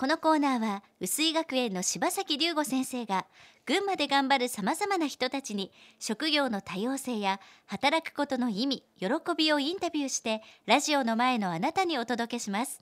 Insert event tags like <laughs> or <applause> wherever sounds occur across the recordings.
このコーナーは薄井学園の柴崎龍吾先生が群馬で頑張るさまざまな人たちに職業の多様性や働くことの意味喜びをインタビューしてラジオの前のあなたにお届けします。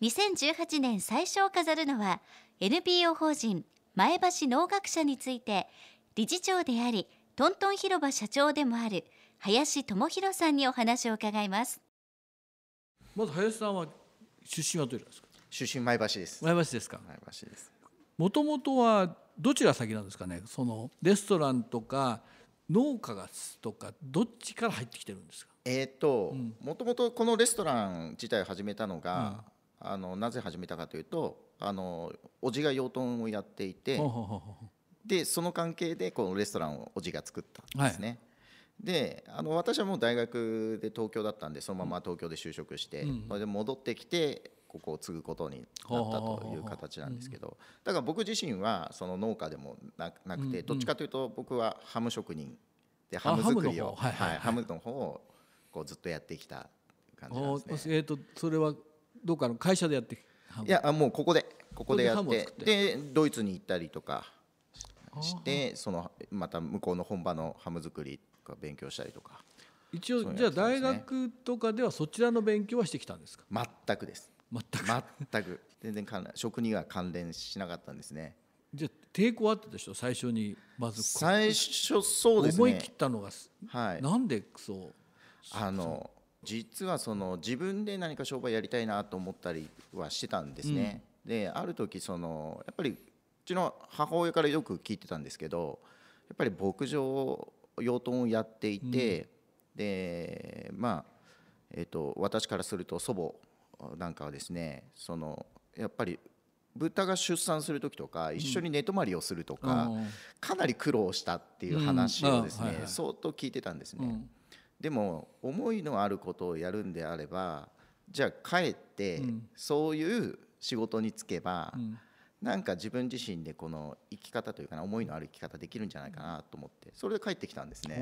2018年最初を飾るのは NPO 法人前橋農学者について理事長でありトントン広場社長でもある林智博さんにお話を伺います。まず林さんは出身はどちらですか？出身前橋です。前橋ですか？前橋です。もともとはどちら先なんですかね？そのレストランとか農家がとかどっちから入ってきてるんですか？えーっと、もともとこのレストラン自体を始めたのが、あのなぜ始めたかというと、あのおじが養豚をやっていて、でその関係でこのレストランをおじが作ったんですね。であの私はもう大学で東京だったんでそのまま東京で就職して、うん。それで戻ってきてここを継ぐことになったという形なんですけどだから僕自身はその農家でもななくて、どっちかというと僕はハム職人であハム作りをハムの方。はいはいはい。ハムの方をこうずっとやってきた感じなんおですね。えー、とそれはどっかの会社でやっていやあもうここでここでやってでドイツに行ったりとかしてそのまた向こうの本場のハム作りとか勉強したりとか。一応じゃあ大学とかではそちらの勉強はしてきたんですか？全くです全く。全く。全然関連食には関連しなかったんですね。じゃあ抵抗あったでしょ最初にまずこ最初そうです思いね切ったのが、はい。なんでそうあの実はその自分で何か商売やりたいなと思ったりはしてたんですね、である時そのやっぱりうちの母親からよく聞いてたんですけどやっぱり牧場養豚をやっていて、でまあえっと私からすると祖母なんかはですねそのやっぱり豚が出産する時とか一緒に寝泊まりをするとか、うん。かなり苦労したっていう話をですね、うん。あはいはい。相当聞いてたんですね。うん。でも思いのあることをやるんであればじゃあ帰ってうん。そういう仕事に就けば、うんなんか自分自身でこの生き方というかな思いのある生き方できるんじゃないかなと思ってそれで帰ってきたんですね。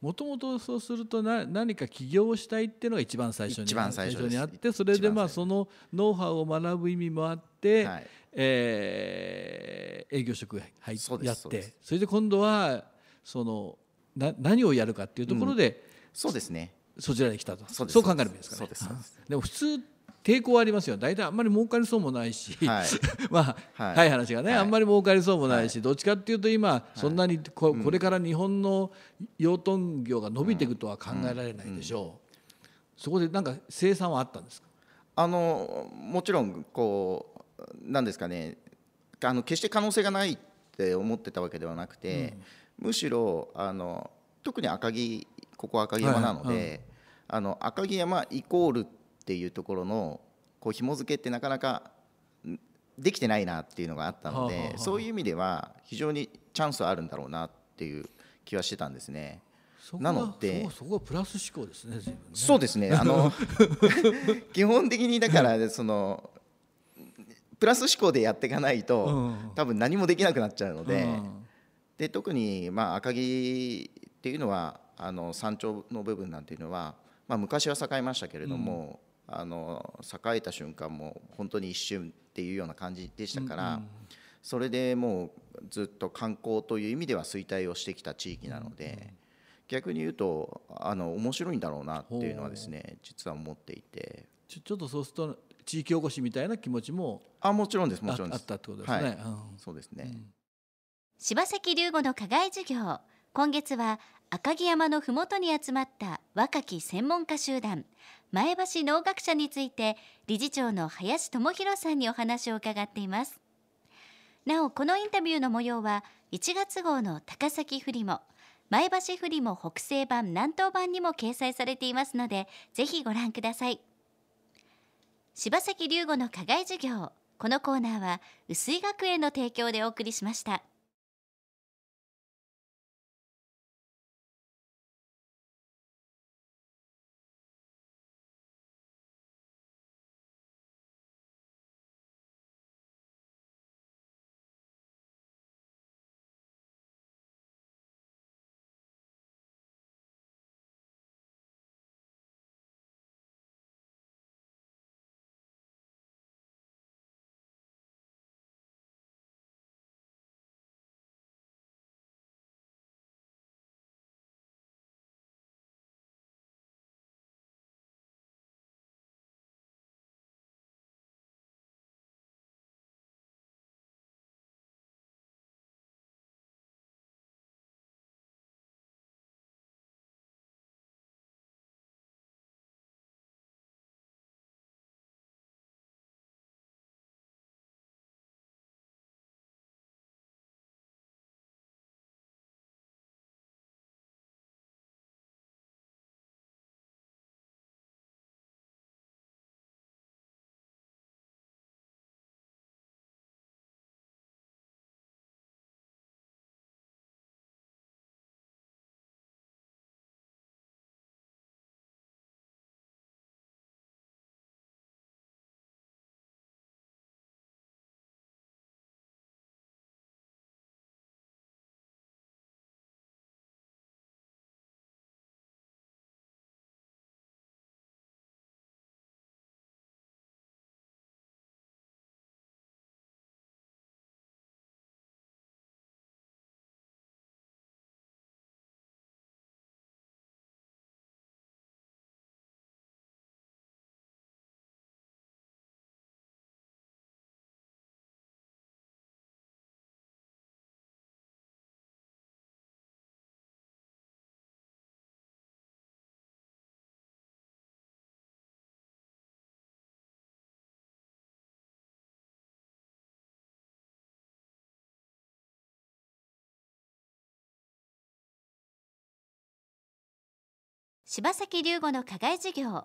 もともとそうするとな何か起業をしたいっていうのが一番最初に一番最初にあってそれでまあそのノウハウを学ぶ意味もあって、はい。えー営業職入っそうですやってそれで今度はそのな何をやるかっていうところで、そうですね。そちらに来たと。そう考えるべきですかね。そうですそうです。でも普通抵抗ありますよ。大体あんまり儲かりそうもないし、はい。<laughs> まあ、はい。はい、話がね、はい。あんまり儲かりそうもないし、どっちかっていうと今、そんなにここれから日本の養豚業が伸びていくとは考えられないでしょう、そこでなんか生産はあったんですか？あのもちろんこうなんですかね。あの決して可能性がないって思ってたわけではなくて、むしろあの特に赤城ここ赤城山なので、はいはあの赤城山イコールっていうところのこう紐付けってなかなかんできてないなっていうのがあったので、そういう意味では非常にチャンスはあるんだろうなっていう気はしてたんですね。なのでそこはプラス思考ですねね。そうですね。あの <laughs> 基本的にだからそのプラス思考でやっていかないと、うん。多分何もできなくなっちゃうので、うん。で特にまあ赤城っていうのはあの山頂の部分なんていうのは、まあ、昔は栄えましたけれども、あの栄えた瞬間も本当に一瞬っていうような感じでしたから、それでもうずっと観光という意味では衰退をしてきた地域なので、逆に言うとあの面白いんだろうなっていうのはですね実は思っていて。ちょちょっとそうすると地域おこしみたいな気持ちもあもちろんですあもちろんです。あったってことですね、はい。うん。そうですね、柴崎龍吾の課外授業今月は赤城山のふもとに集まった若き専門家集団前橋農学者について理事長の林智博さんにお話を伺っていますなおこのインタビューの模様は1月号の高崎フリモ前橋フリモ北西版南東版にも掲載されていますのでぜひご覧ください柴崎龍吾の課外授業このコーナーは薄井学園の提供でお送りしました。柴崎龍吾の課外授業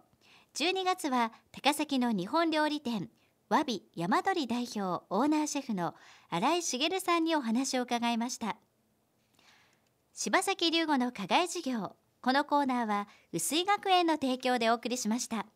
12月は高崎の日本料理店わび山鳥代表オーナーシェフの新井茂さんにお話を伺いました柴崎龍吾の課外授業このコーナーは薄井学園の提供でお送りしました。